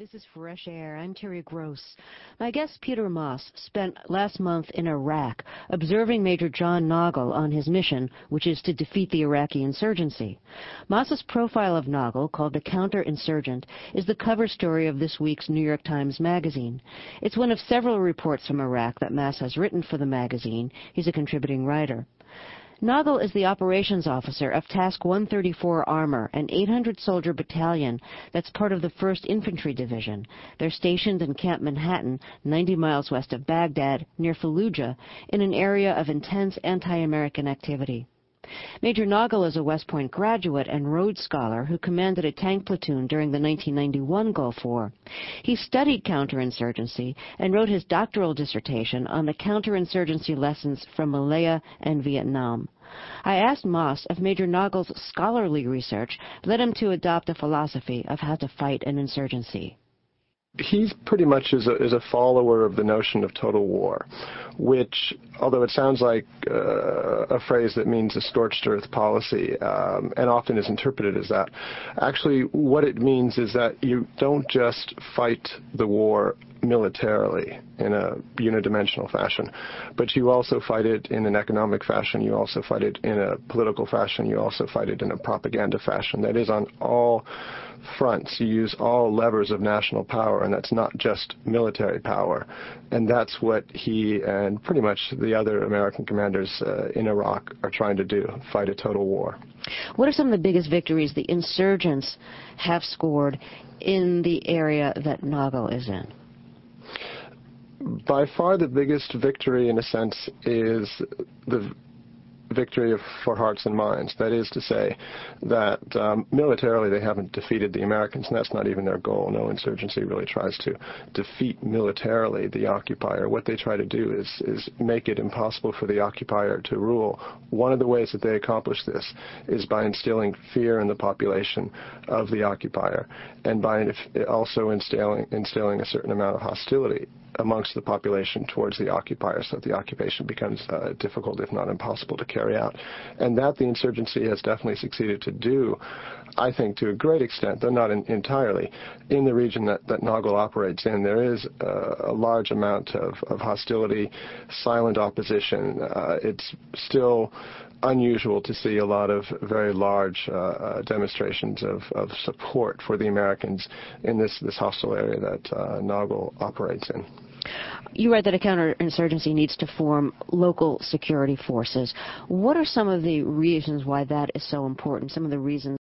This is Fresh Air. I'm Terry Gross. My guest, Peter Maass, spent last month in Iraq observing Major John Nagl on his mission, which is to defeat the Iraqi insurgency. Maass's profile of Nagl, called The Counterinsurgent, is the cover story of this week's New York Times Magazine. It's one of several reports from Iraq that Maass has written for the magazine. He's a contributing writer. Nagl is the operations officer of Task 134 Armor, an 800-soldier battalion that's part of the 1st Infantry Division. They're stationed in Camp Manhattan, 90 miles west of Baghdad, near Fallujah, in an area of intense anti-American activity. Major Nagl is a West Point graduate and Rhodes Scholar who commanded a tank platoon during the 1991 Gulf War. He studied counterinsurgency and wrote his doctoral dissertation on the counterinsurgency lessons from Malaya and Vietnam. I asked Maass if Major Nagl's scholarly research led him to adopt a philosophy of how to fight an insurgency he's pretty much is a, is a follower of the notion of total war, which, although it sounds like uh, a phrase that means a scorched earth policy um, and often is interpreted as that, actually what it means is that you don't just fight the war militarily in a unidimensional fashion, but you also fight it in an economic fashion, you also fight it in a political fashion, you also fight it in a propaganda fashion. That is on all fronts. You use all levers of national power, and that's not just military power. And that's what he and pretty much the other American commanders uh, in Iraq are trying to do, fight a total war. What are some of the biggest victories the insurgents have scored in the area that Nagl is in? By far the biggest victory, in a sense, is the victory of, for hearts and minds. That is to say that um, militarily they haven't defeated the Americans, and that's not even their goal. No insurgency really tries to defeat militarily the occupier. What they try to do is, is make it impossible for the occupier to rule. One of the ways that they accomplish this is by instilling fear in the population of the occupier and by also instilling, instilling a certain amount of hostility amongst the population towards the occupier so that the occupation becomes uh, difficult, if not impossible, to carry out. And that the insurgency has definitely succeeded to do, I think, to a great extent, though not in, entirely, in the region that, that Nagl operates in. There is uh, a large amount of, of hostility, silent opposition. Uh, it's still unusual to see a lot of very large uh, uh, demonstrations of, of, support for the Americans in this, this hostile area that uh, operates in. You write that a counterinsurgency needs to form local security forces. What are some of the reasons why that is so important? Some of the reasons